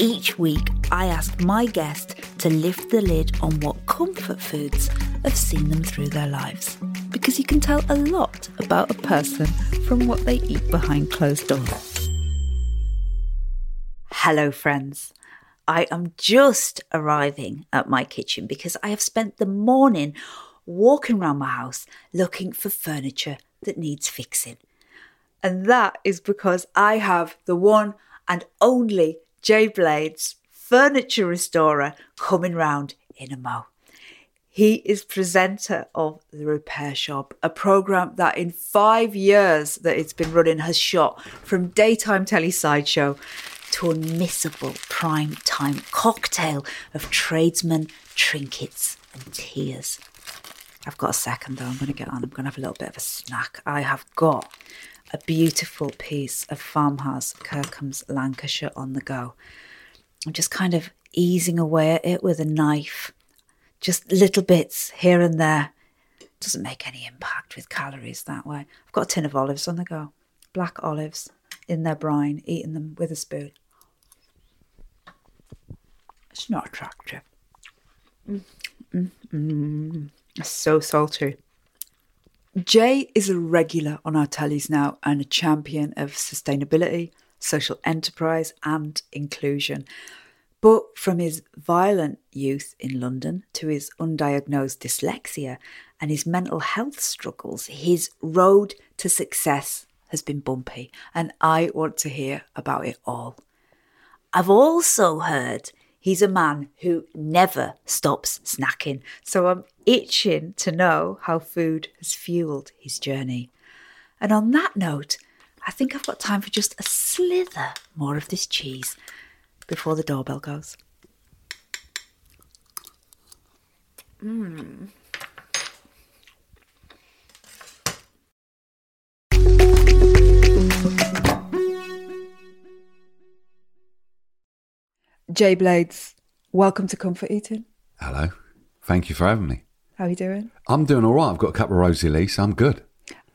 Each week, I ask my guest to lift the lid on what comfort foods have seen them through their lives. Because you can tell a lot about a person from what they eat behind closed doors. Hello, friends. I am just arriving at my kitchen because I have spent the morning walking around my house looking for furniture that needs fixing. And that is because I have the one and only Jay Blades, furniture restorer, coming round in a mo. He is presenter of The Repair Shop, a programme that in five years that it's been running has shot from daytime telly sideshow to unmissable prime time cocktail of tradesmen, trinkets and tears. I've got a second though, I'm going to get on. I'm going to have a little bit of a snack. I have got a beautiful piece of farmhouse Kirkham's Lancashire on the go. I'm just kind of easing away at it with a knife, just little bits here and there. Doesn't make any impact with calories that way. I've got a tin of olives on the go, black olives in their brine, eating them with a spoon. It's not attractive. Mm, mm, mm. It's so salty. Jay is a regular on our tellies now and a champion of sustainability, social enterprise, and inclusion. But from his violent youth in London to his undiagnosed dyslexia and his mental health struggles, his road to success has been bumpy, and I want to hear about it all. I've also heard he's a man who never stops snacking, so I'm itching to know how food has fueled his journey. And on that note, I think I've got time for just a slither more of this cheese before the doorbell goes. Mmm. Jay Blades, welcome to Comfort Eating. Hello. Thank you for having me. How are you doing? I'm doing all right. I've got a couple of rosy leaves. I'm good.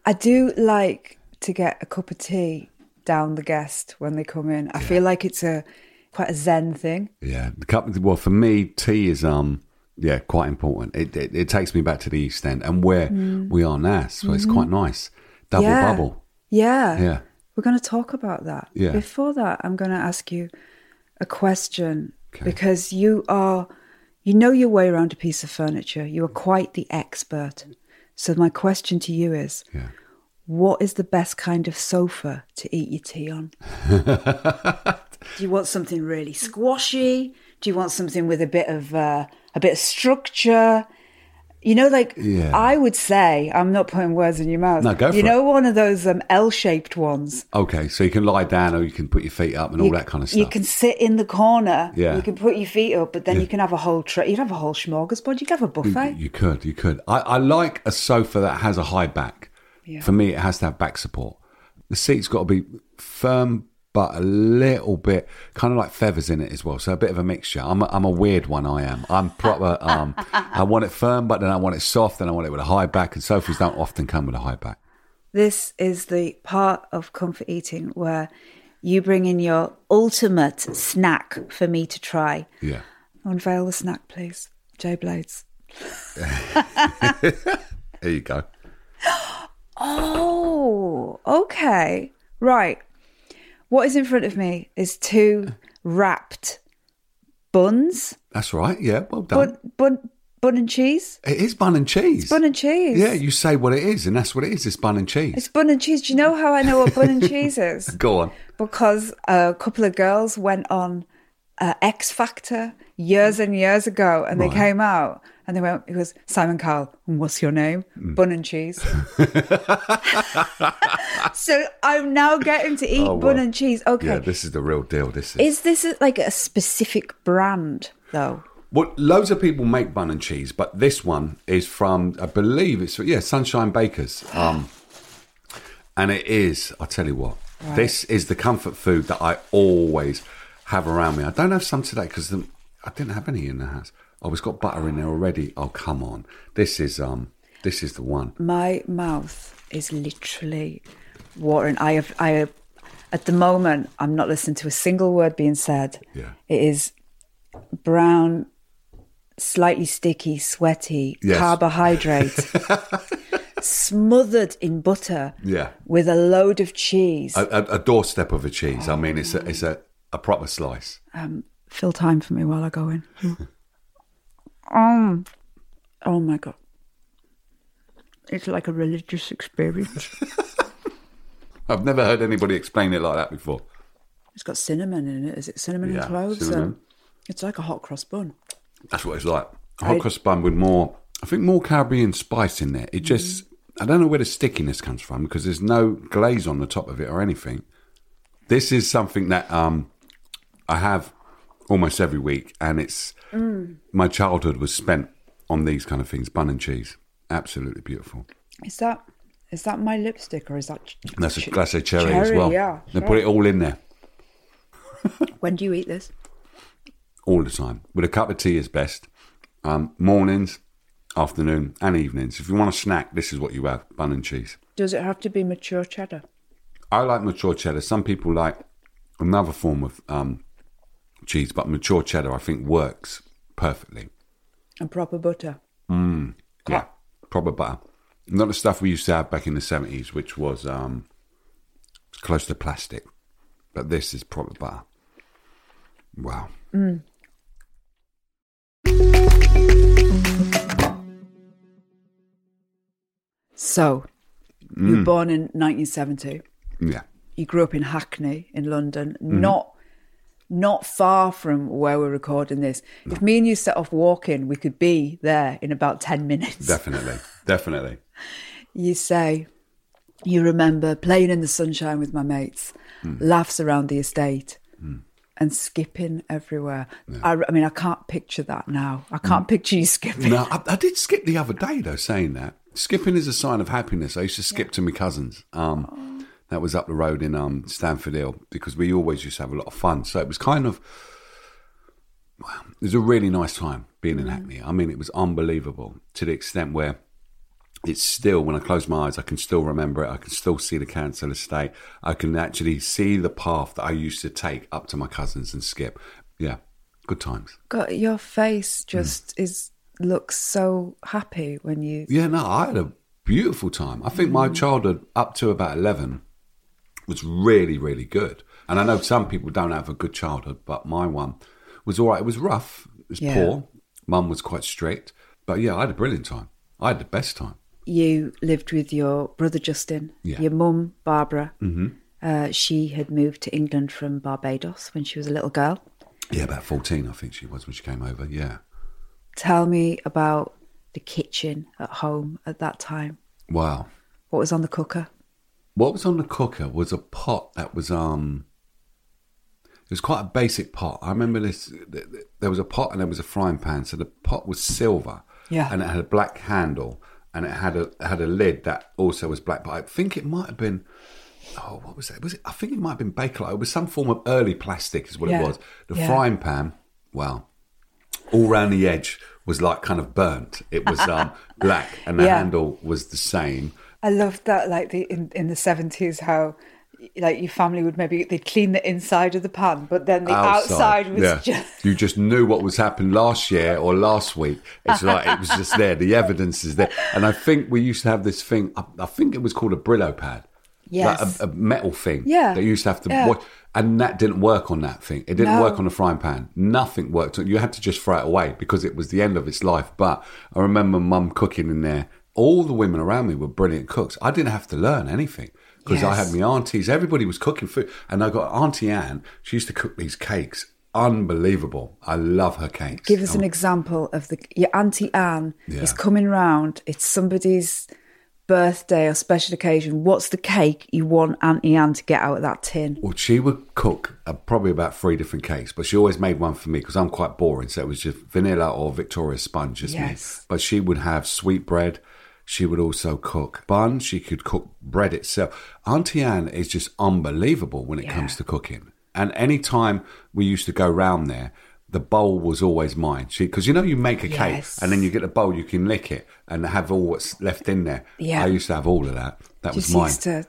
I do like to get a cup of tea down the guest when they come in. I feel like it's a quite a zen thing. Yeah. The cup. Well, for me, tea is um yeah quite important. It it, it takes me back to the East End and where we are now, so it's quite nice. Double Mm. Mm-hmm. Yeah. bubble. Yeah. Yeah. We're going to talk about that. Yeah. Before that, I'm going to ask you a question Okay. because you are, you know your way around a piece of furniture. You are quite the expert. So my question to you is, Yeah. what is the best kind of sofa to eat your tea on? Do you want something really squashy? Do you want something with a bit of uh, a bit of structure? You know, like Yeah. I would say, I'm not putting words in your mouth. No, go for You for know, one of those um, L-shaped ones. Okay, so you can lie down or you can put your feet up and all that kind of stuff. You can sit in the corner. Yeah. You can put your feet up, but then you can have a whole tray. You'd have a whole smorgasbord. You'd have a buffet. You could, you could. I, I like a sofa that has a high back. Yeah. For me, it has to have back support. The seat's got to be firm, but a little bit kind of like feathers in it as well. So a bit of a mixture. I'm a, I'm a weird one. I am. I'm proper. Um, I want it firm, but then I want it soft, and I want it with a high back. And sofas don't often come with a high back. This is the part of comfort eating where you bring in your ultimate snack for me to try. Yeah. Unveil the snack, please. Jay Blades. There you go. Oh, okay. Right. What is in front of me is two wrapped buns. That's right. Yeah. Well done. Bun, bun, bun and cheese. it is bun and cheese. Bun and cheese. yeah. You say what it is, and that's what it is. It's bun and cheese. It's bun and cheese. Do you know how I know what bun and cheese is? Go on. Because a couple of girls went on uh, X Factor years and years ago, and they came out and they went. It was Simon Cowell. What's your name? Mm. Bun and cheese. so I'm now getting to eat Oh, bun and cheese. Okay, Yeah. This is the real deal. This is. is this a, like a specific brand though? Well, loads of people make bun and cheese, but this one is from, I believe it's yeah, Sunshine Bakers. Um, and it is, I'll tell you what, this is the comfort food that I always have around me. I don't have some today because I didn't have any in the house. Oh, it's got butter in there already. Oh, come on. This is um, this is the one. My mouth is literally watering. I have, I have, at the moment, I'm not listening to a single word being said. Yeah. It is brown, slightly sticky, sweaty, Yes. carbohydrate, smothered in butter. Yeah. With a load of cheese. A, a, a doorstep of a cheese. I mean, it's a, it's a, a proper slice. Fill time for me while I go in. um, oh my god. It's like a religious experience. I've never heard anybody explain it like that before. It's got cinnamon in it. Is it cinnamon Yeah, and cloves? cinnamon. Um, it's like a hot cross bun. That's what it's like. A hot I- cross bun with more, I think more Caribbean spice in there. It just, I don't know where the stickiness comes from because there's no glaze on the top of it or anything. This is something that um, I have almost every week, and it's my childhood was spent on these kind of things, bun and cheese. Absolutely beautiful. Is that is that my lipstick or is that? ch- That's a ch- glass of cherry, as well. Yeah. They put it all in there When do you eat this? all the time. With a cup of tea is best. Um, mornings, afternoon, and evenings. If you want a snack, this is what you have: bun and cheese. Does it have to be mature cheddar? I like mature cheddar. Some people like another form of um, cheese, but mature cheddar I think works perfectly. And proper butter. Mm, Yeah, proper butter. Not the stuff we used to have back in the seventies, which was um, close to plastic. But this is proper butter. Wow. So, you Mm. were born in 1970. Yeah. You grew up in Hackney in London, Mm-hmm. not not far from where we're recording this. If me and you set off walking, we could be there in about 10 minutes. Definitely. Definitely. you say you remember playing in the sunshine with my mates, Hmm. laughs around the estate, and skipping everywhere. I, I mean, I can't picture that now. I can't picture you skipping. Hmm. No, I, I did skip the other day though. Saying that skipping is a sign of happiness. I used to skip to my cousins. Um, that was up the road in um, Stamford Hill because we always used to have a lot of fun. So it was kind of wow, it was a really nice time being in mm. Hackney. I mean, it was unbelievable to the extent where it's still when I close my eyes, I can still remember it. I can still see the council estate. I can actually see the path that I used to take up to my cousins and skip. Yeah, good times. God, your face mm. just is looks so happy when you. Yeah, no, I had a beautiful time. I think my mm. childhood up to about 11 was really, really good. And I know some people don't have a good childhood, but my one was all right. It was rough, it was Yeah. poor. Mum was quite strict. But yeah, I had a brilliant time. I had the best time. You lived with your brother Justin, Yeah. your mum Barbara. Mm-hmm. Uh, she had moved to England from Barbados when she was a little girl. Yeah, about 14, I think she was when she came over. Yeah. Tell me about the kitchen at home at that time. Wow. What was on the cooker? What was on the cooker was a pot that was um. It was quite a basic pot. I remember this. th- th- There was a pot and there was a frying pan. So the pot was silver, Yeah. and it had a black handle, and it had a had a lid that also was black. But I think it might have been. Oh, what was that? Was it? I think it might have been Bakelite. It was some form of early plastic, is what Yeah. it was. The Yeah. frying pan. well, All round the edge was like kind of burnt. It was um, black, and the Yeah. handle was the same. I loved that, like the in, in the seventies, how like your family would maybe they clean the inside of the pan, but then the outside, was yeah. just you just knew what was happening last year or last week. It's like it was just there. The evidence is there, and I think we used to have this thing. I, I think it was called a Brillo pad. Yes. like a, a metal thing. Yeah. that you used to have to Yeah. watch, and that didn't work on that thing. It didn't No. work on the frying pan. Nothing worked. You had to just throw it away because it was the end of its life. But I remember Mum cooking in there. All the women around me were brilliant cooks. I didn't have to learn anything because I had my aunties. Everybody was cooking food, and I got Auntie Anne. She used to cook these cakes. Unbelievable! I love her cakes. give us an example of the your auntie Anne Yeah. is coming round. It's somebody's birthday or special occasion, what's the cake you want Auntie Anne to get out of that tin? Well, she would cook uh, probably about three different cakes, but she always made one for me because I'm quite boring. So it was just vanilla or Victoria sponge, just Yes. me. But she would have sweet bread. She would also cook bun. She could cook bread itself. Auntie Anne is just unbelievable when it Yeah. comes to cooking. And any time we used to go round there, the bowl was always mine. She because you know you make a Yes. cake and then you get a bowl, you can lick it and have all what's left in there. Yeah. I used to have all of that. That was Just mine. used to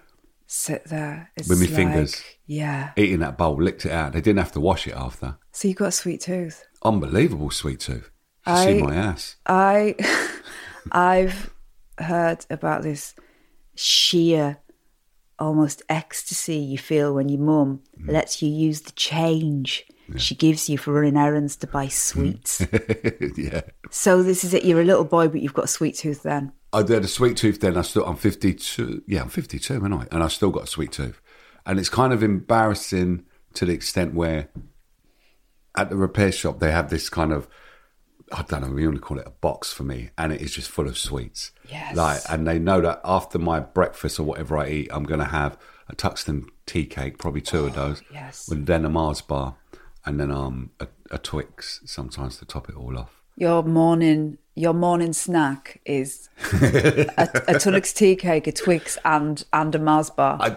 sit there. It's With my like- fingers. Yeah. Eating that bowl, licked it out. They didn't have to wash it after. So you got a sweet tooth. unbelievable sweet tooth. You see my ass. I I've heard about this sheer almost ecstasy you feel when your mum Mm. lets you use the change she gives you for running errands to buy sweets. yeah. so this is it, you're a little boy but you've got a sweet tooth then. I did a sweet tooth then. I still, I'm 52. Yeah, I'm 52, am I? And I still got a sweet tooth. And it's kind of embarrassing to the extent where at the repair shop, they have this kind of, I don't know, we only call it a box for me. And it is just full of sweets. Yes. Like, and they know that after my breakfast or whatever I eat, I'm going to have a Tuxton tea cake, probably two of those. yes. With then a Mars bar and then um a, a Twix sometimes to top it all off. Your morning your morning snack is a, a Tunnocks tea cake, a Twix and and a Mars bar. I,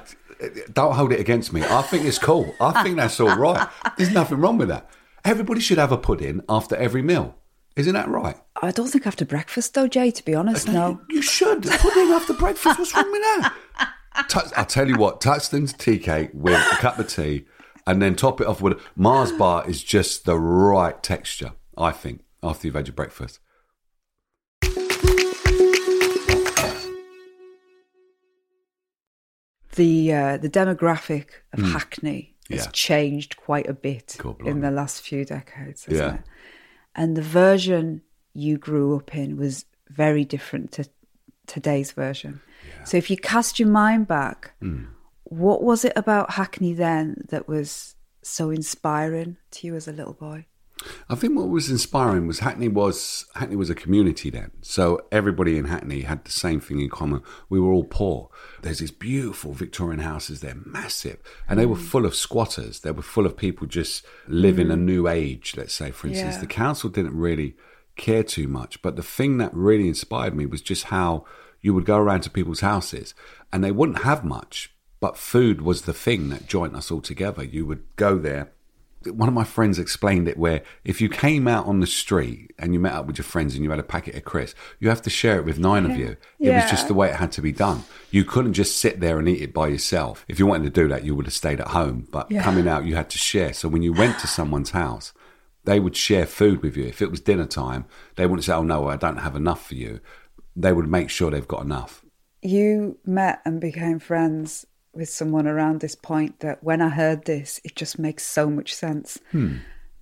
don't hold it against me. I think it's cool. I think that's all right. There's nothing wrong with that. Everybody should have a pudding after every meal. Isn't that right? I don't think after breakfast though, Jay, to be honest, no. You should. Pudding after breakfast. What's wrong with that? Tux- I'll tell you what, Tuxton's tea cake with a cup of tea and then top it off with Mars bar is just the right texture, I think, after you've had your breakfast. the uh, the demographic of Hackney has. Yeah. changed quite a bit in the last few decades, Yeah. it? And the version you grew up in was very different to today's version. So if you cast your mind back, Hmm. what was it about Hackney then that was so inspiring to you as a little boy? I think what was inspiring was Hackney was Hackney was a community then. So everybody in Hackney had the same thing in common. We were all poor. There's these beautiful Victorian houses, they're massive. And they were full of squatters. They were full of people just living a mm. new age, let's say, for instance. Yeah. The council didn't really care too much. But the thing that really inspired me was just how you would go around to people's houses and they wouldn't have much, but food was the thing that joined us all together. You would go there one of my friends explained it where if you came out on the street and you met up with your friends and you had a packet of crisps, you have to share it with nine of you. It was just the way it had to be done. You couldn't just sit there and eat it by yourself. If you wanted to do that, you would have stayed at home. But Yeah. coming out, you had to share. So when you went to someone's house, they would share food with you. If it was dinner time, they wouldn't say, "Oh no, I don't have enough for you." They would make sure they've got enough. You met and became friends with someone around this point that when I heard this, it just makes so much sense. Hmm.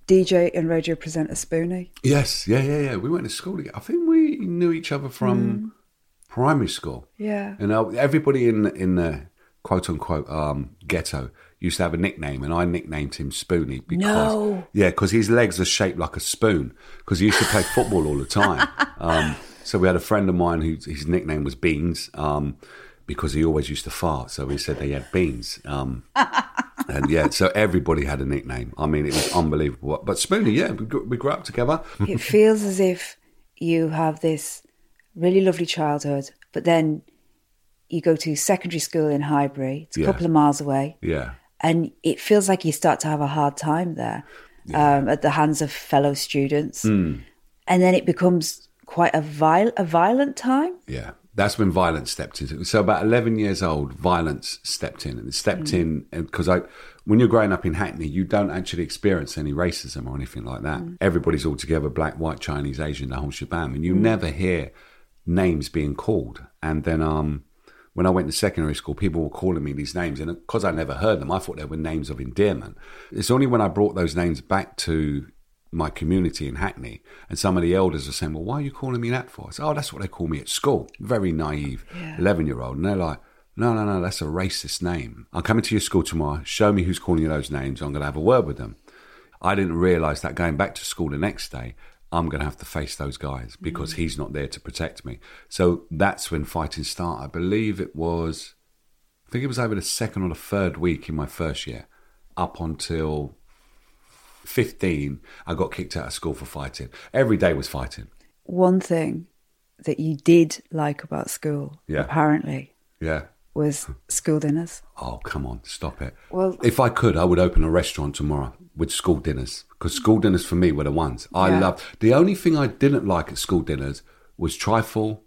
DJ and radio presenter Spoonie. Yes, yeah, yeah, yeah. We went to school together. I think we knew each other from primary school. Yeah. You know, everybody in in the quote unquote um, ghetto used to have a nickname, and I nicknamed him Spoonie because No. yeah, because his legs are shaped like a spoon. Because he used to play football all the time. Um, so we had a friend of mine who his nickname was Beans. Um, because he always used to fart, so he said they had beans. Um, and yeah, so everybody had a nickname. I mean, it was unbelievable. But Spoonie, yeah, we grew, we grew up together. it feels as if you have this really lovely childhood, but then you go to secondary school in Highbury. It's a Yeah. couple of miles away. Yeah, And it feels like you start to have a hard time there um, at the hands of fellow students. Hmm. And then it becomes quite a, viol- a violent time. Yeah, that's when violence stepped in. So about eleven years old, violence stepped in, and it stepped hmm. in uh, because I, when you're growing up in Hackney, you don't actually experience any racism or anything like that. Hmm. Everybody's all together, black, white, Chinese, Asian, the whole shebang, and you hmm. never hear names being called. And then, um, when I went to secondary school, people were calling me these names, and because I never heard them, I thought they were names of endearment. It's only when I brought those names back to my community in Hackney, and some of the elders are saying, "Well, why are you calling me that for?" I said, "Oh, that's what they call me at school." Very naive, eleven-year-old, and they're like, "No, no, no, that's a racist name. I'm coming to your school tomorrow. Show me who's calling you those names. I'm going to have a word with them." I didn't realise that going back to school the next day, I'm going to have to face those guys because mm. he's not there to protect me. So that's when fighting started. I believe it was, I think it was over the second or the third week in my first year, up until 15, I got kicked out of school for fighting. Every day was fighting. One thing that you did like about school, Yeah. apparently, Yeah. was school dinners. Oh, come on, stop it. Well- if I could, I would open a restaurant tomorrow with school dinners because school dinners for me were the ones I Yeah. loved. The only thing I didn't like at school dinners was trifle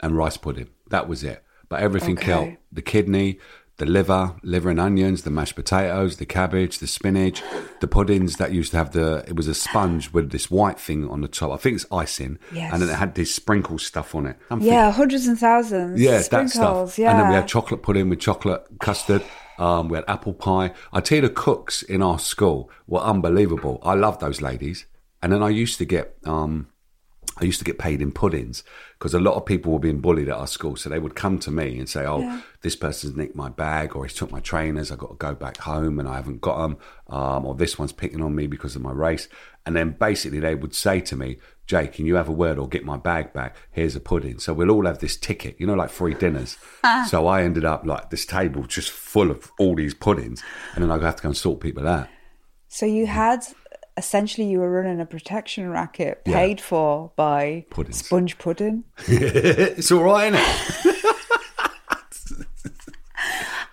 and rice pudding. That was it. But everything Okay. else, the kidney, the liver, liver and onions, the mashed potatoes, the cabbage, the spinach, the puddings that used to have the, it was a sponge with this white thing on the top. I think it's icing. Yes. And then it had this sprinkle stuff on it. I'm Yeah, hundreds and thousands. yeah, that stuff. Yeah. And then we had chocolate pudding with chocolate custard. Um, we had apple pie. I tell you, the cooks in our school were unbelievable. I love those ladies. And then I used to get, um, I used to get paid in puddings because a lot of people were being bullied at our school. So they would come to me and say, "Oh, this person's nicked my bag, or he's took my trainers. I've got to go back home and I haven't got them, um, or this one's picking on me because of my race." And then basically they would say to me, "Jay, can you have a word or get my bag back? Here's a pudding." So we'll all have this ticket, you know, like free dinners. so I ended up like this table just full of all these puddings, and then I'd have to go and sort people out. So you had essentially you were running a protection racket Yeah. paid for by Puddings. sponge pudding. it's all right?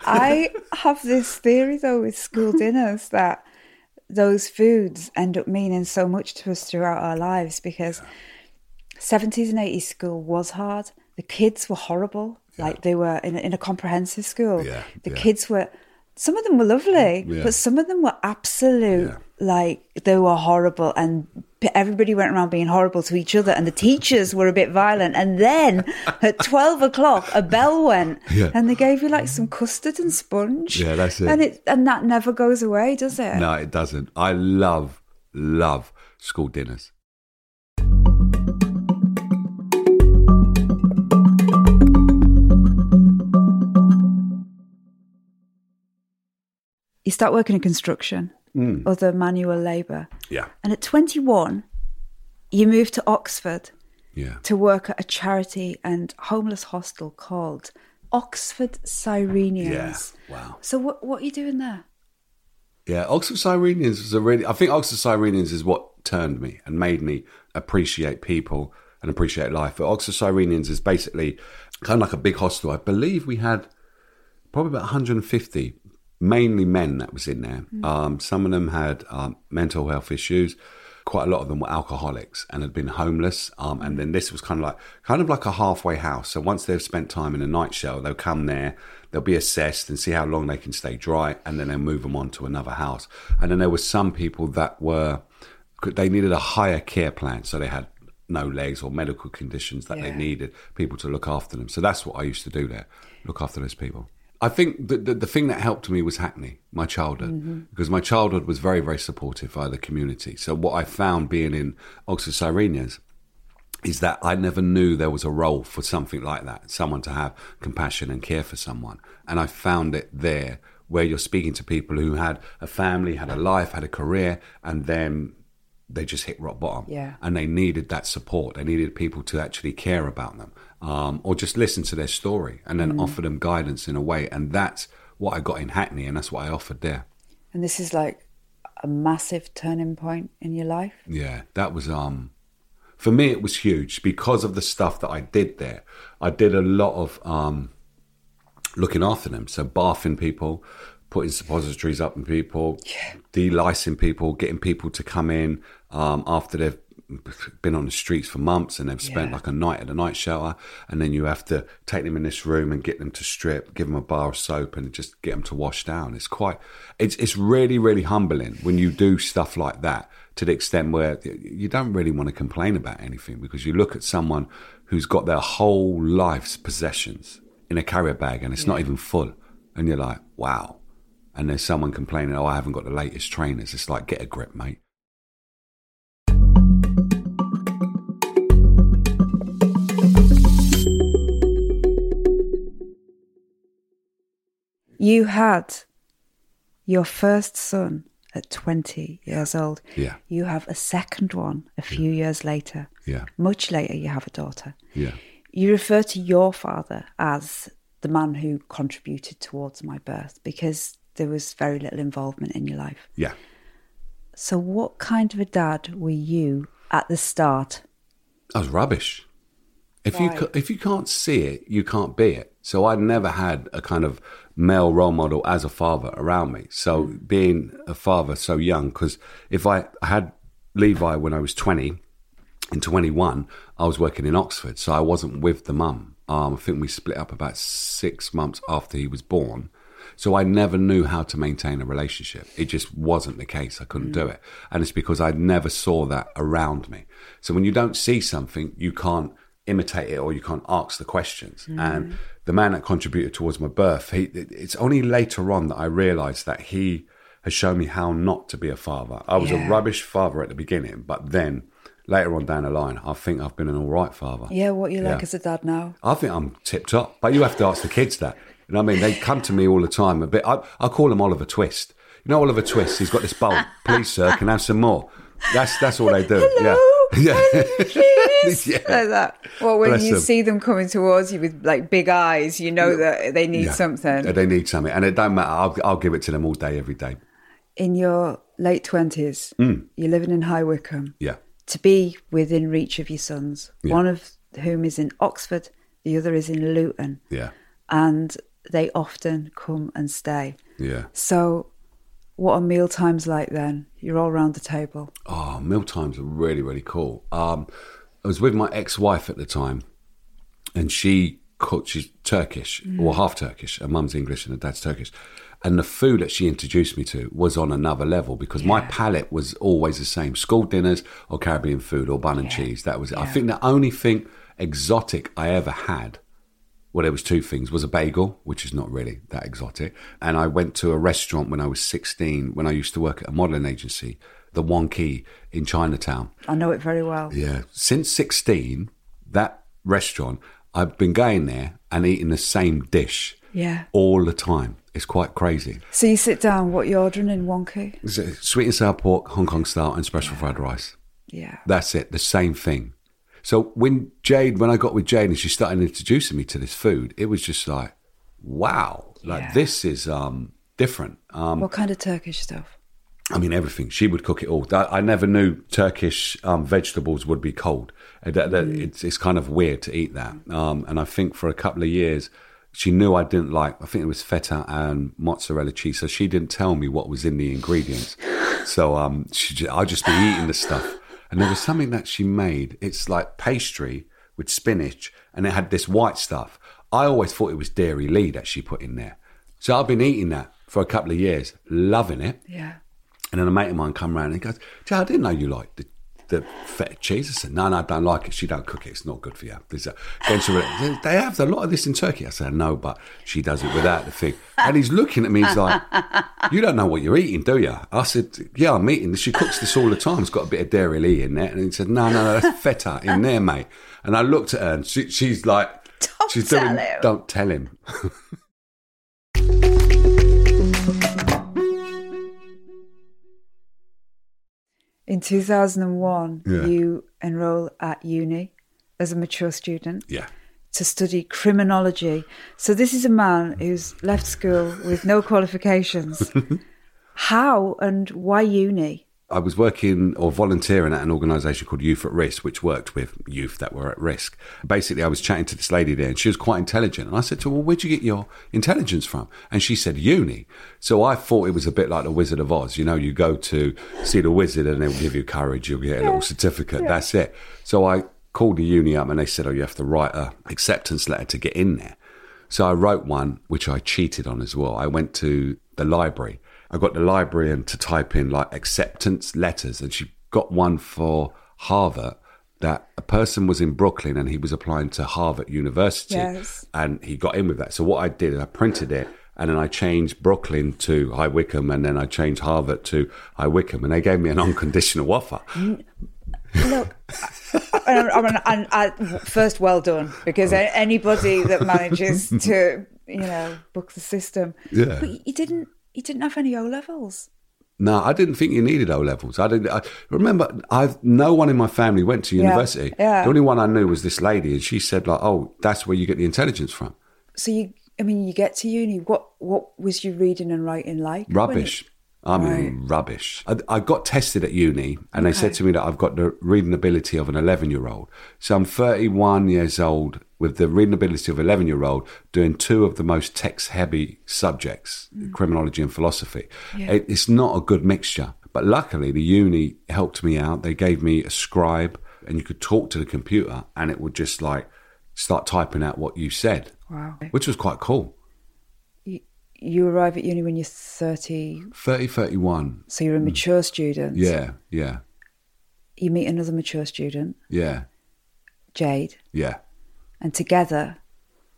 I have this theory though with school dinners that those foods end up meaning so much to us throughout our lives because 70s and 80s school was hard. The kids were horrible. Like they were in a, in a comprehensive school. Yeah, The yeah. kids were some of them were lovely, mm, Yeah. but some of them were absolute Yeah. like they were horrible and everybody went around being horrible to each other and the teachers were a bit violent and then at 12 o'clock a bell went Yeah. and they gave you like some custard and sponge Yeah, that's it. and it and that never goes away does it No, it doesn't. I love, love school dinners. You start working in construction Mm. other manual labor Yeah, and at 21 you moved to oxford yeah. to work at a charity and homeless hostel called oxford cyrenians Yeah, wow. so what what are you doing there Yeah, Oxford Cyrenians was a really. I think Oxford Cyrenians is what turned me and made me appreciate people and appreciate life. But Oxford Cyrenians is basically kind of like a big hostel. I believe we had probably about 150, mainly men that was in there. Um, some of them had um, mental health issues. Quite a lot of them were alcoholics and had been homeless. Um, and then this was kind of like kind of like a halfway house. So once they've spent time in a night shell, they'll come there, they'll be assessed and see how long they can stay dry, and then they'll move them on to another house. And then there were some people that were they needed a higher care plan, so they had no legs or medical conditions that they needed people to look after them. So that's what I used to do there, look after those people. I think the, the, the thing that helped me was Hackney, my childhood, mm-hmm. because my childhood was very, very supportive by the community. So what I found being in Oxford Cyrenians is that I never knew there was a role for something like that, someone to have compassion and care for someone. And I found it there where you're speaking to people who had a family, had a life, had a career, and then they just hit rock bottom. Yeah. And they needed that support. They needed people to actually care about them um, or just listen to their story and then offer them guidance in a way. And that's what I got in Hackney and that's what I offered there. and this is like a massive turning point in your life Yeah, that was um for me it was huge because of the stuff that I did there. I did a lot of um looking after them, so bathing people, putting suppositories up in people, delicing people, getting people to come in um after they've been on the streets for months and they've spent Yeah. like a night at a night shelter and then you have to take them in this room and get them to strip give them a bar of soap and just get them to wash down. It's quite it's it's really really humbling when you do stuff like that to the extent where you don't really want to complain about anything because you look at someone who's got their whole life's possessions in a carrier bag and it's not even full and you're like wow. And there's someone complaining oh I haven't got the latest trainers. It's like get a grip mate You had your first son at 20 years old. Yeah. You have a second one a few years later. Yeah. Much later, you have a daughter. Yeah. You refer to your father as the man who contributed towards my birth because there was very little involvement in your life. Yeah. So, what kind of a dad were you at the start? I was rubbish. If you Right. ca- if you can't see it, you can't be it. So I never had a kind of male role model as a father around me. So mm. being a father so young, because if I, had Levi when I was twenty, in twenty one, I was working in Oxford, so I wasn't with the mum. Um, I think we split up about six months after he was born. So I never knew how to maintain a relationship. It just wasn't the case. I couldn't do mm. it. And it's because I never saw that around me. So when you don't see something, you can't imitate it or you can't ask the questions. And mm. The man that contributed towards my birth, he, it's only later on that I realized that he has shown me how not to be a father. I was Yeah. a rubbish father at the beginning, but then later on down the line, I think I've been an all right father. Yeah, what you like as a dad now? I think I'm tip top, but you have to ask the kids that. You know what I mean? They come to me all the time. A bit. I, I call him Oliver Twist. You know Oliver Twist? He's got this bowl. Please, sir, can I have some more? That's that's all they do. Hello, Yeah. Yeah. Please. Yeah. Like that. Well, when Bless you them. see them coming towards you with like big eyes, you know that they need Yeah. something. They need something, and it don't matter. I'll, I'll give it to them all day, every day. In your late twenties, Mm. you're living in High Wycombe. Yeah, To be within reach of your sons, Yeah. one of whom is in Oxford, the other is in Luton, yeah, and they often come and stay. yeah. So, what are meal times like then? You're all round the table. Oh, meal times are really, really cool. Um, I was with my ex-wife at the time, and she cooked. She's Turkish, or mm. half Turkish. Her mum's English and her dad's Turkish. And the food that she introduced me to was on another level because my palate was always the same: school dinners or Caribbean food or bun and cheese. That was it. I think the only thing exotic I ever had well, there was two things. Was a bagel, which is not really that exotic, and I went to a restaurant when I was sixteen, when I used to work at a modelling agency, the Wong Kei in Chinatown. I know it very well. Yeah, since sixteen, that restaurant, I've been going there and eating the same dish Yeah. all the time. It's quite crazy. So you sit down. What you ordering in Wong Kei? Sweet and sour pork, Hong Kong style, and special fried rice. Yeah. That's it, the same thing. So when Jade, when I got with Jade and she started introducing me to this food, it was just like, wow, like Yeah. this is um, different. Um, What kind of Turkish stuff? I mean, everything. She would cook it all. I never knew Turkish um, vegetables would be cold. That- It's, it's kind of weird to eat that. Um, and I think for a couple of years, she knew I didn't like, I think it was feta and mozzarella cheese. So she didn't tell me what was in the ingredients. So um, she, I'd just be eating the stuff. And there was something that she made. It's like pastry with spinach and it had this white stuff. I always thought it was Dairylea that she put in there. So I've been eating that for a couple of years, loving it. Yeah. And then a mate of mine come round and he goes, Joe, I didn't know you liked the, the feta cheese. I said, no, no, I don't like it. She don't cook it. It's not good for you. There's a, then she went, they have a lot of this in Turkey. I said, no, but she does it without the thing. And he's looking at me. He's like, you don't know what you're eating, do you? I said, yeah, I'm eating. this. She cooks this all the time. It's got a bit of Dairylea in there. And he said, no, no, no, that's feta in there, mate. And I looked at her and she, she's like, Don't she's doing, him. don't tell him. In 2001, Yeah. you enroll at uni as a mature student yeah. to study criminology. So this is a man who's left school with no qualifications. How and why uni? I was working or volunteering at an organisation called Youth at Risk, which worked with youth that were at risk. Basically, I was chatting to this lady there, and she was quite intelligent. And I said to her, "Well, where'd you get your intelligence from?" And she said, "Uni." So I thought it was a bit like the Wizard of Oz. You know, you go to see the wizard, and they'll give you courage. You'll get a little certificate. That's it. So I called the uni up, and they said, "Oh, you have to write a acceptance letter to get in there." So I wrote one, which I cheated on as well. I went to the library. I got the librarian to type in like acceptance letters, and she got one for Harvard that a person was in Brooklyn and he was applying to Harvard University. Yes. And he got in with that. So what I did, I printed it and then I changed Brooklyn to High Wycombe and then I changed Harvard to High Wycombe and they gave me an unconditional offer. Look, I, I I, uh, first, well done, because anybody that manages to, you know, book the system. Yeah. But you didn't, you didn't have any O levels. No, I didn't think you needed O levels. I didn't. I, remember, I've no one in my family went to university. yeah. The only one I knew was this lady, and she said like, "Oh, that's where you get the intelligence from." So you, I mean, you get to uni. What what was your reading and writing like? Rubbish. I mean, rubbish. I, I got tested at uni, and they said to me that I've got the reading ability of an 11 year old. So I'm 31 years old with the reading ability of an 11 year old doing two of the most text heavy subjects, mm. criminology and philosophy. It, it's not a good mixture. But luckily, the uni helped me out. They gave me a scribe, and you could talk to the computer, and it would just like start typing out what you said, Wow. which was quite cool. You, you arrive at uni when you're 30, 30, 31. so you're a mm. mature student. Yeah, yeah, You meet another mature student, yeah, Jade, yeah. And together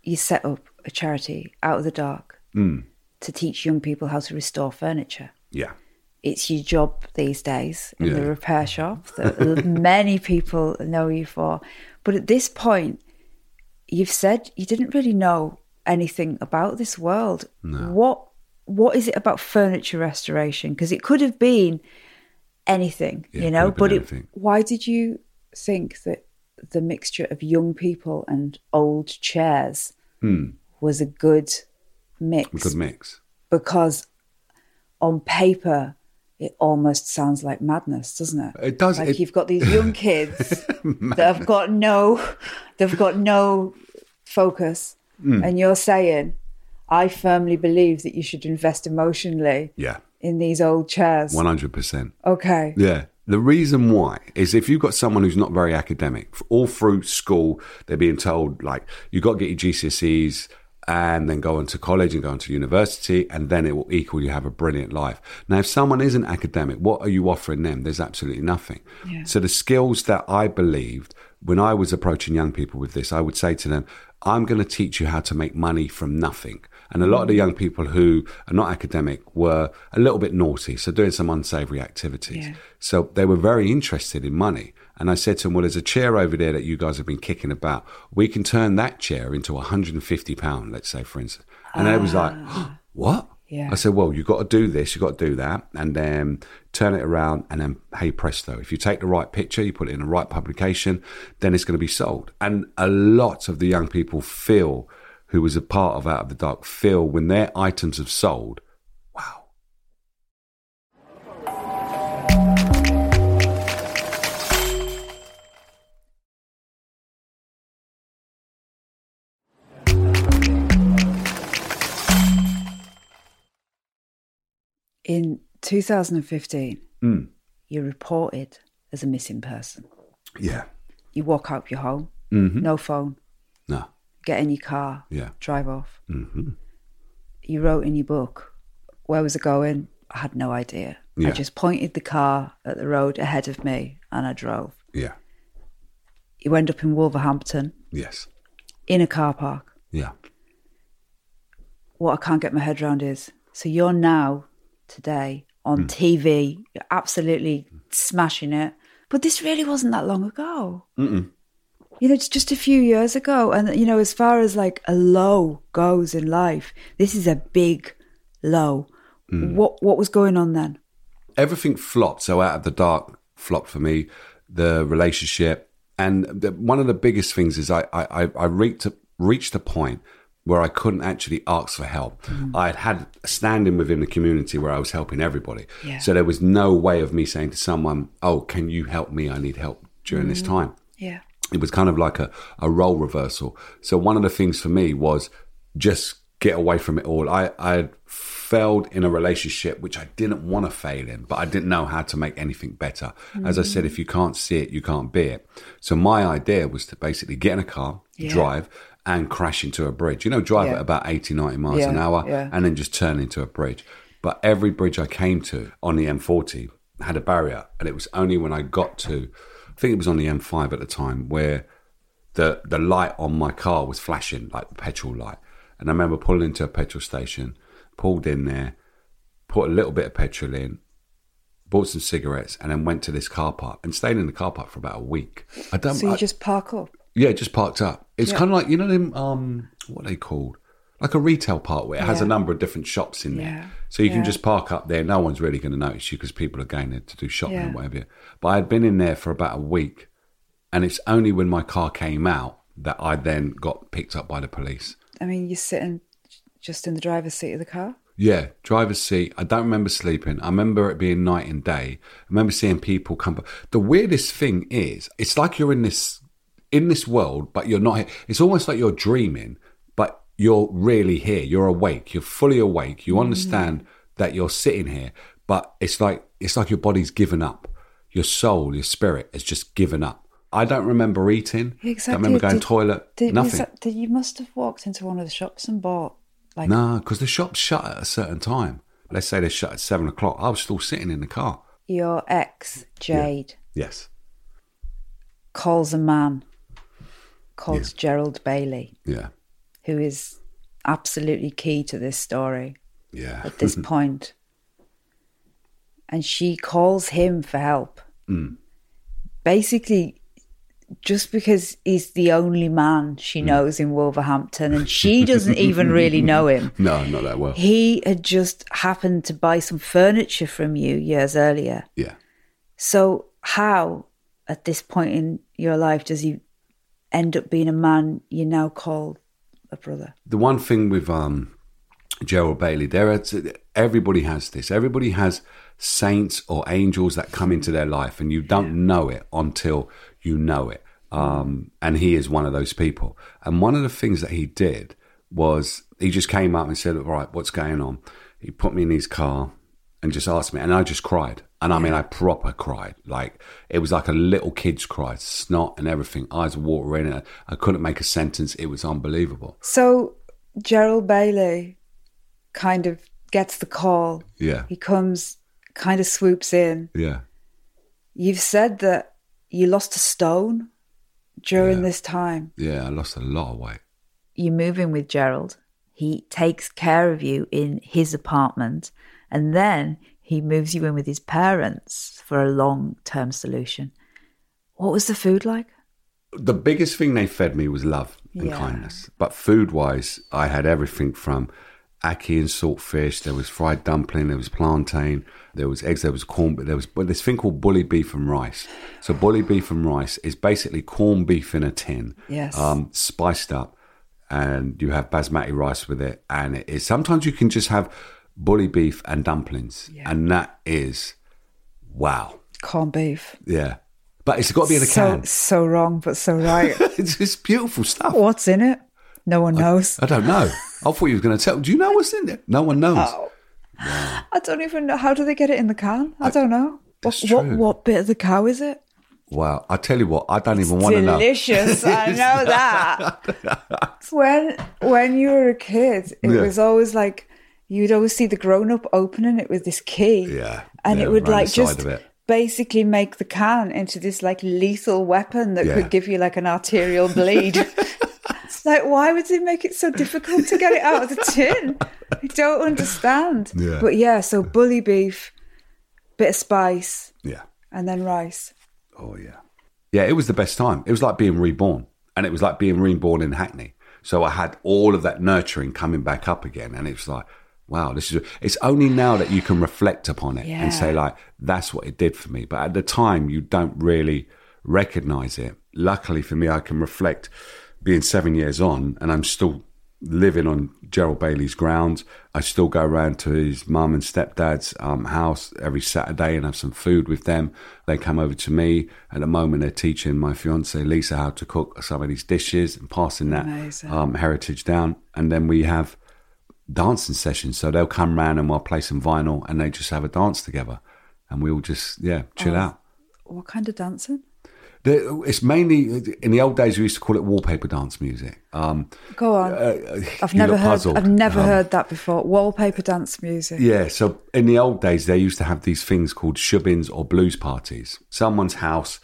you set up a charity out of the dark Mm. to teach young people how to restore furniture. Yeah. It's your job these days in the repair shop that many people know you for. But at this point, you've said you didn't really know anything about this world. What what is it about furniture restoration? Because it could have been anything, Yeah, you know. But it, why did you think that the mixture of young people and old chairs was a good mix? Hmm. Good mix. because on paper it almost sounds like madness, doesn't it? It does, Like it- you've got these young kids that have got no, they've got no focus, Hmm. and you're saying, "I firmly believe that you should invest emotionally Yeah. in these old chairs." 100%. okay, Yeah. The reason why is if you've got someone who's not very academic, all through school, they're being told, like, you've got to get your GCSEs and then go into college and go into university, and then it will equal you have a brilliant life. Now, if someone isn't academic, what are you offering them? There's absolutely nothing. So, the skills that I believed when I was approaching young people with this, I would say to them, I'm going to teach you how to make money from nothing. And a lot of the young people who are not academic were a little bit naughty, so doing some unsavory activities. Yeah. So they were very interested in money. And I said to them, Well, there's a chair over there that you guys have been kicking about. We can turn that chair into £150, let's say, for instance. And they was like, ah. What? Yeah. I said, Well, you've got to do this, you've got to do that, and then turn it around. And then, hey, presto, if you take the right picture, you put it in the right publication, then it's going to be sold. And a lot of the young people feel, who was a part of Out of the Dark, feel when their items have sold, wow, in 2015, Mm. you're reported as a missing person. yeah, You walk out your home, Mm-hmm. no phone, get in your car, yeah, drive off. hmm You wrote in your book, where was I going? I had no idea. I just pointed the car at the road ahead of me and I drove. yeah, You end up in Wolverhampton yes, in a car park. yeah, What I can't get my head around is so you're now, today, on TV, you're absolutely smashing it. But this really wasn't that long ago. Mm-mm. You know, it's just a few years ago. And, you know, as far as like a low goes in life, this is a big low. Hmm. What What was going on then? everything flopped. So out of the dark flopped for me, the relationship, and the, one of the biggest things is I I, I- I reached a, reached a point where I couldn't actually ask for help. I had had a standing within the community where I was helping everybody. Yeah. So there was no way of me saying to someone, "Oh, can you help me? I need help during this time." Yeah. It was kind of like a, a role reversal. So one of the things for me was just get away from it all. I, I failed in a relationship which I didn't want to fail in, but I didn't know how to make anything better. As I said, if you can't see it, you can't be it. So my idea was to basically get in a car, Yeah. drive, and crash into a bridge. You know, drive Yeah. at about 80, 90 miles Yeah, an hour, and then just turn into a bridge. But every bridge I came to on the M40 had a barrier, and it was only when I got to, I think it was on the M5 at the time, where the the light on my car was flashing like the petrol light. And I remember pulling into a petrol station, pulled in there, put a little bit of petrol in, bought some cigarettes, and then went to this car park and stayed in the car park for about a week. I don't. So you I- just park up. yeah, just parked up. It's Yeah. kind of like you know them um what are they called like a retail park where it has a number of different shops in there. Yeah. So you can just park up there. No one's really going to notice you because people are going there to do shopping Yeah. and whatever. But I had been in there for about a week, and it's only when my car came out that I then got picked up by the police. I mean, you're sitting just in the driver's seat of the car. Yeah, driver's seat. I don't remember sleeping. I remember it being night and day. I remember seeing people come. The weirdest thing is, it's like you're in this in this world, but you're not. It's almost like you're dreaming, you're really here. You're awake. You're fully awake. You understand that you're sitting here, but it's like it's like your body's given up. Your soul, your spirit has just given up. I don't remember eating. Exactly. I remember going Did- toilet. Did, nothing. that- did you must have walked into one of the shops and bought like No, because the shop's shut at a certain time. Let's say they shut at seven o'clock. I was still sitting in the car. your ex Jade Yes. calls a man called Gerald Bailey, Yeah. Who is absolutely key to this story Yeah. at this point. And she calls him for help. Mm. Basically, just because he's the only man Mm. she knows in Wolverhampton and she doesn't even really know him. no, not that well. He had just happened to buy some furniture from you years earlier. Yeah. So, how at this point in your life does he end up being a man you now call a brother? The one thing with um, Gerald Bailey, there are everybody has this. Everybody has saints or angels that come into their life, and you don't know it until you know it. Um, and he is one of those people. And one of the things that he did was he just came up and said, "All right, what's going on?" He put me in his car and just asked me, and I just cried. And I mean, I proper cried. Like it was like a little kid's cry, snot and everything, eyes watering. And I couldn't make a sentence. It was unbelievable. So, Gerald Bailey kind of gets the call. Yeah, He comes, kind of swoops in. yeah. You've said that you lost a stone during Yeah. this time. Yeah, I lost a lot of weight. You move in with Gerald. He takes care of you in his apartment, and then he moves you in with his parents for a long term solution. What was the food like? The biggest thing they fed me was love and Yeah. kindness. But food wise, I had everything from ackee and saltfish. There was fried dumpling. There was plantain. There was eggs. There was corn. But there was but this thing called bully beef and rice. So bully beef and rice is basically corned beef in a tin, Yes. um, spiced up, and you have basmati rice with it. And it is sometimes you can just have bully beef and dumplings, and that is wow. Corned beef. Yeah. But it's got to be in a so, can. so wrong, but so right. it's just beautiful stuff. What's in it? No one knows. I don't know. I thought you was going to tell. Do you know what's in there? No one knows. Oh. I don't even know. How do they get it in the can? I don't know. What, what, what bit of the cow is it? Wow. I tell you what, I don't even want to know. Delicious. I know that. when when you were a kid, it Yeah. was always like you'd always see the grown up opening it with this key. Yeah, And yeah, it would like just basically make the can into this like lethal weapon that Yeah. could give you like an arterial bleed. it's like why would they make it so difficult to get it out of the tin? I don't understand. Yeah. But yeah, so bully beef, bit of spice, Yeah. and then rice. Oh, yeah. Yeah, it was the best time. It was like being reborn. And it was like being reborn in Hackney. So I had all of that nurturing coming back up again. And it's like, wow, this is, it's only now that you can reflect upon it and say, like, that's what it did for me. But at the time, you don't really recognize it. Luckily for me, I can reflect being seven years on and I'm still living on Gerald Bailey's grounds. I still go around to his mum and stepdad's um, house every Saturday and have some food with them. They come over to me. At the moment, they're teaching my fiance Lisa how to cook some of these dishes and passing that um, heritage down. And then we have dancing sessions. So they'll come round and we'll play some vinyl and they just have a dance together. And we'll just, yeah, chill out. What kind of dancing? The- It's mainly in the old days we used to call it wallpaper dance music. Um, Go on. uh, I've never heard. puzzled. I've never Um, heard that before. Wallpaper dance music. Yeah, so in the old days, they used to have these things called shubbins or blues parties. Someone's house,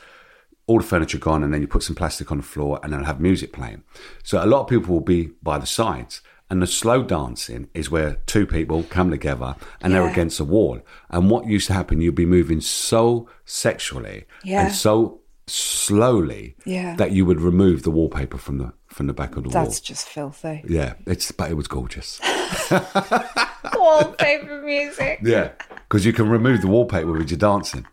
all the furniture gone, and then you put some plastic on the floor and then have music playing. So a lot of people will be by the sides. And the slow dancing is where two people come together and they're against a wall. And what used to happen, you'd be moving so sexually Yeah. and so slowly Yeah. that you would remove the wallpaper from the from the back of the That's wall. That's just filthy. Yeah, it's but it was gorgeous. Wallpaper music. Yeah, because you can remove the wallpaper with your dancing.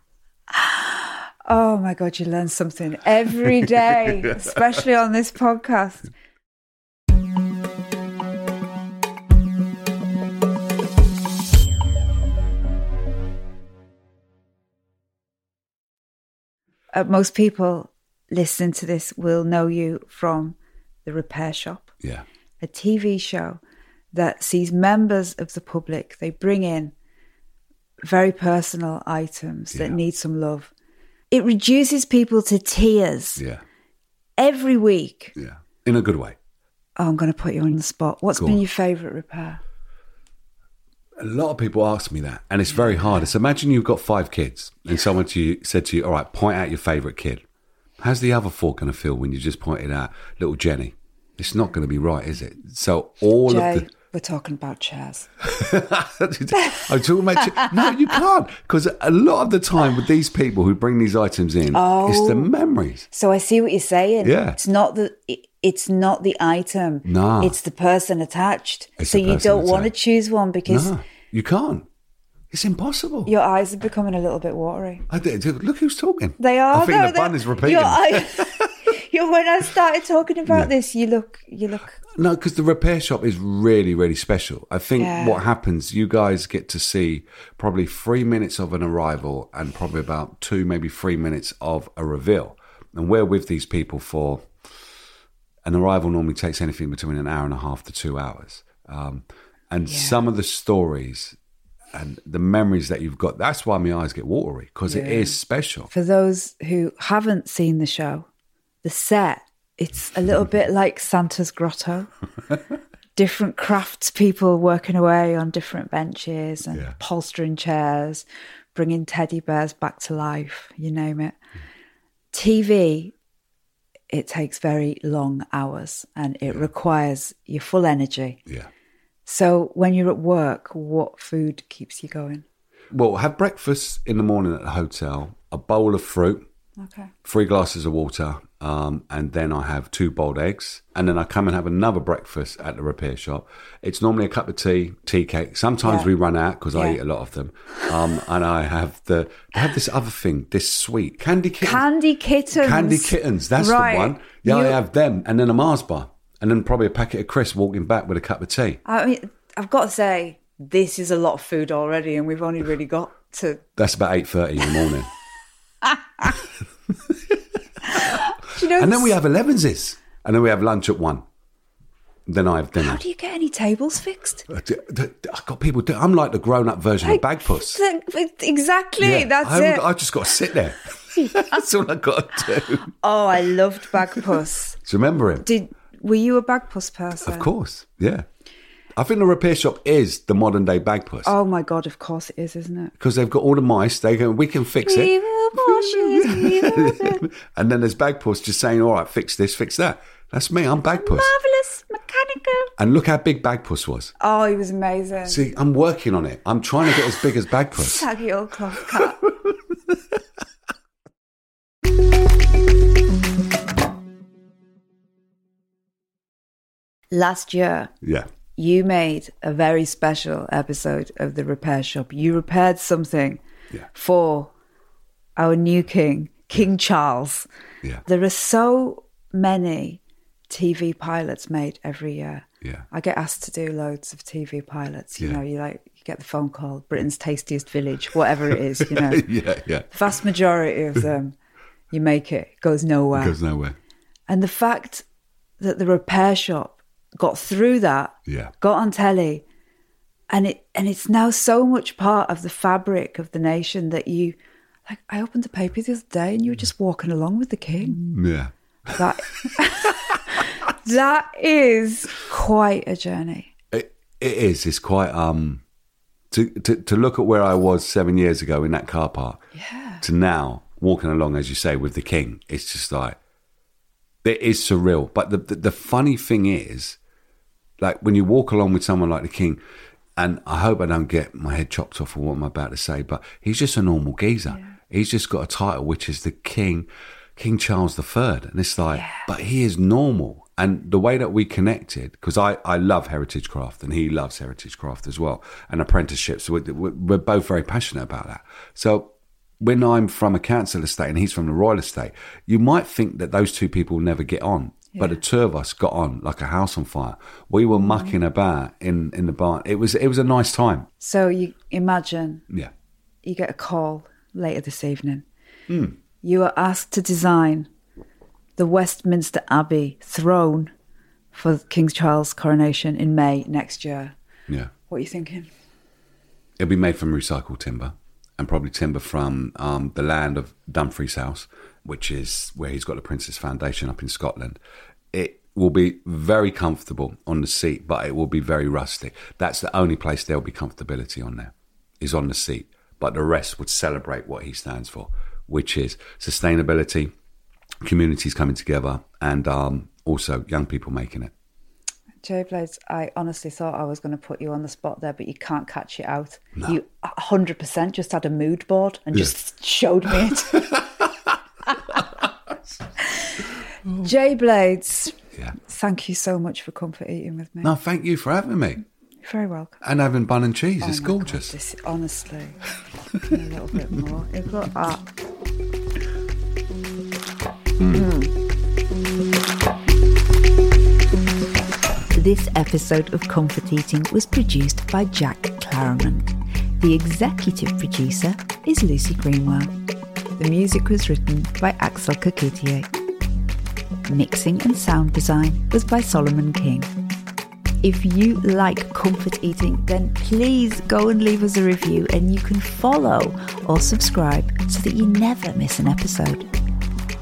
Oh my God, you learn something every day, especially on this podcast. Uh, most people listening to this will know you from The Repair Shop, Yeah, a TV show that sees members of the public, they bring in very personal items that need some love. It reduces people to tears yeah, every week. yeah, in a good way. Oh, I'm going to put you on the spot. What's Go been on. your favourite repair? A lot of people ask me that, and it's very hard. It's imagine you've got five kids, and someone to you said to you, "All right, point out your favourite kid." How's the other four going to feel when you just pointed out little Jenny? It's not going to be right, is it? So all Jay, of the we're talking about chairs. I'm talking about you. No, you can't. Because a lot of the time with these people who bring these items in, it's the oh. memories. So I see what you're saying. Yeah. It's not the it- it's not the item. Nah. It's the person attached. It's so you don't want to choose one because No, you can't. It's impossible. your eyes are becoming a little bit watery. I did, look who's talking. They are. I think though, the bun is repeating. Your eye, your, when I started talking about this, you look, you look. No, because the repair shop is really, really special. I think Yeah. what happens, you guys get to see probably three minutes of an arrival and probably about two, maybe three minutes of a reveal. And we're with these people for an arrival normally takes anything between an hour and a half to two hours. Um, and some of the stories and the memories that you've got, that's why my eyes get watery because it is special. For those who haven't seen the show, the set it's a little bit like Santa's grotto. different crafts people working away on different benches and Yeah. polstering chairs, bringing teddy bears back to life. You name it. TV. It takes very long hours and it requires your full energy. Yeah. So, when you're at work, what food keeps you going? Well, have breakfast in the morning at the hotel, a bowl of fruit, Okay. three glasses of water, um, and then I have two boiled eggs. And then I come and have another breakfast at the repair shop. It's normally a cup of tea, tea cake. Sometimes Yeah. we run out because I eat a lot of them. Um, and I have the they have this other thing, this sweet candy kitten. Candy kittens. Candy kittens, that's Right. the one. Yeah, I have them, and then a Mars bar, and then probably a packet of crisps walking back with a cup of tea. I mean, I've got to say, this is a lot of food already, and we've only really got to. That's about eight thirty in the morning, you know, and then we have elevenses, and then we have lunch at one. Then I have dinner. How do you get any tables fixed? Uh, I got people. Do, I'm like the grown-up version of Bagpuss. Exactly. Yeah, That's I, it. I just got to sit there. That's all I got to do. Do oh, I loved Bagpuss. you remember him? Did were you a Bagpuss person? Of course, yeah. I think the repair shop is the modern day Bagpuss Oh my god! Of course it is, isn't it? because they've got all the mice. They go, we can fix it. will wash it. We will do- and then there's Bagpuss just saying, all right, fix this, fix that. That's me. I'm Bagpuss. Marvelous mechanical. And look how big Bagpuss was. Oh, he was amazing. See, I'm working on it. I'm trying to get as big as Bagpuss. Saggy old cloth cat. Last year, Yeah. You made a very special episode of the repair shop. You repaired something Yeah. for our new king, King Charles. Yeah. There are so many TV pilots made every year. Yeah. I get asked to do loads of TV pilots. You Yeah. know, you like you get the phone call, Britain's tastiest village, whatever it is. You know, yeah, yeah. the vast majority of them, you make it, it goes nowhere. Goes nowhere. And the fact that the repair shop got through that, Yeah. got on telly, and it and it's now so much part of the fabric of the nation that you like I opened the paper the other day and you were just walking along with the king. Yeah. That that is quite a journey. It, it is. It's quite um to, to to look at where I was seven years ago in that car park. Yeah. To now walking along, as you say, with the king. It's just like it is surreal. But the the, the funny thing is, like when you walk along with someone like the king. And I hope I don't get my head chopped off for what I'm about to say, but he's just a normal geezer. He's just got a title, which is the king, King Charles III. And it's like, but he is normal. And the way that we connected, because I, I love heritage craft and he loves heritage craft as well, and apprenticeships. We're, we're both very passionate about that. So when I'm from a council estate and he's from the royal estate, you might think that those two people never get on. But the two of us got on like a house on fire. We were mucking about in, in the barn. It was it was a nice time. So you imagine Yeah. you get a call later this evening. Hmm. You are asked to design the Westminster Abbey throne for King Charles' coronation in May next year. Yeah. What are you thinking? It'll be made from recycled timber and probably timber from um, the land of Dumfries House, which is where he's got the Prince's Foundation up in Scotland. It will be very comfortable on the seat, but it will be very rustic. That's the only place there'll be comfortability on there, is on the seat. But the rest would celebrate what he stands for, which is sustainability, communities coming together, and um, also young people making it. Jay Blades, I honestly thought I was going to put you on the spot there, but you can't catch it out. You 100% just had a mood board and just showed me it. Oh. Jay Blades, Yeah. thank you so much for comfort eating with me. No, thank you for having me You're very welcome. and having bun and cheese. Oh it's Oh my God, gorgeous. this, honestly, a little bit more. You've got that. Hmm. This episode of Comfort Eating was produced by Jack Claremont. The executive producer is Lucy Greenwell. The music was written by Axel Kacoutié. Mixing and sound design was by Solomon King. If you like comfort eating, then please go and leave us a review and you can follow or subscribe so that you never miss an episode.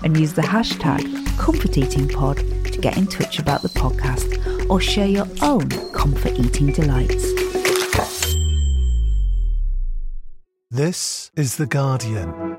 And use the hashtag ComfortEatingPod to get in touch about the podcast or share your own comfort eating delights. This is The Guardian.